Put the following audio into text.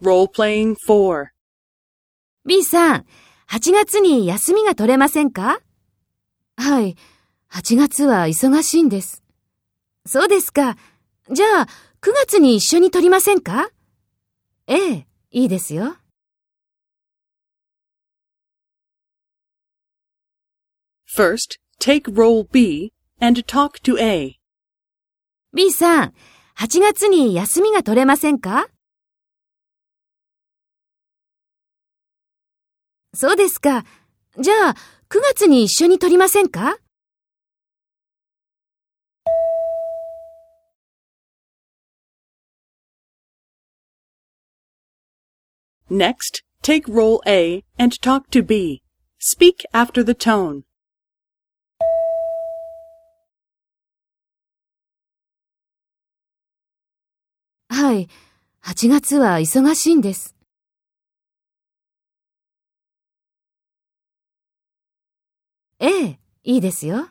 Role-playing 4. B さん、8月に休みが取れませんか？はい、8月は忙しいんです。そうですか。じゃあ、9月に一緒に取りませんか？ええ、いいですよ。First, take role B and talk to A. B さん、8月に休みが取れませんか？そうですか。じゃあ、9月に一緒に取りませんか Next, take role A and talk to B. Speak after the tone. はい、8月は忙しいんです。ええ、いいですよ。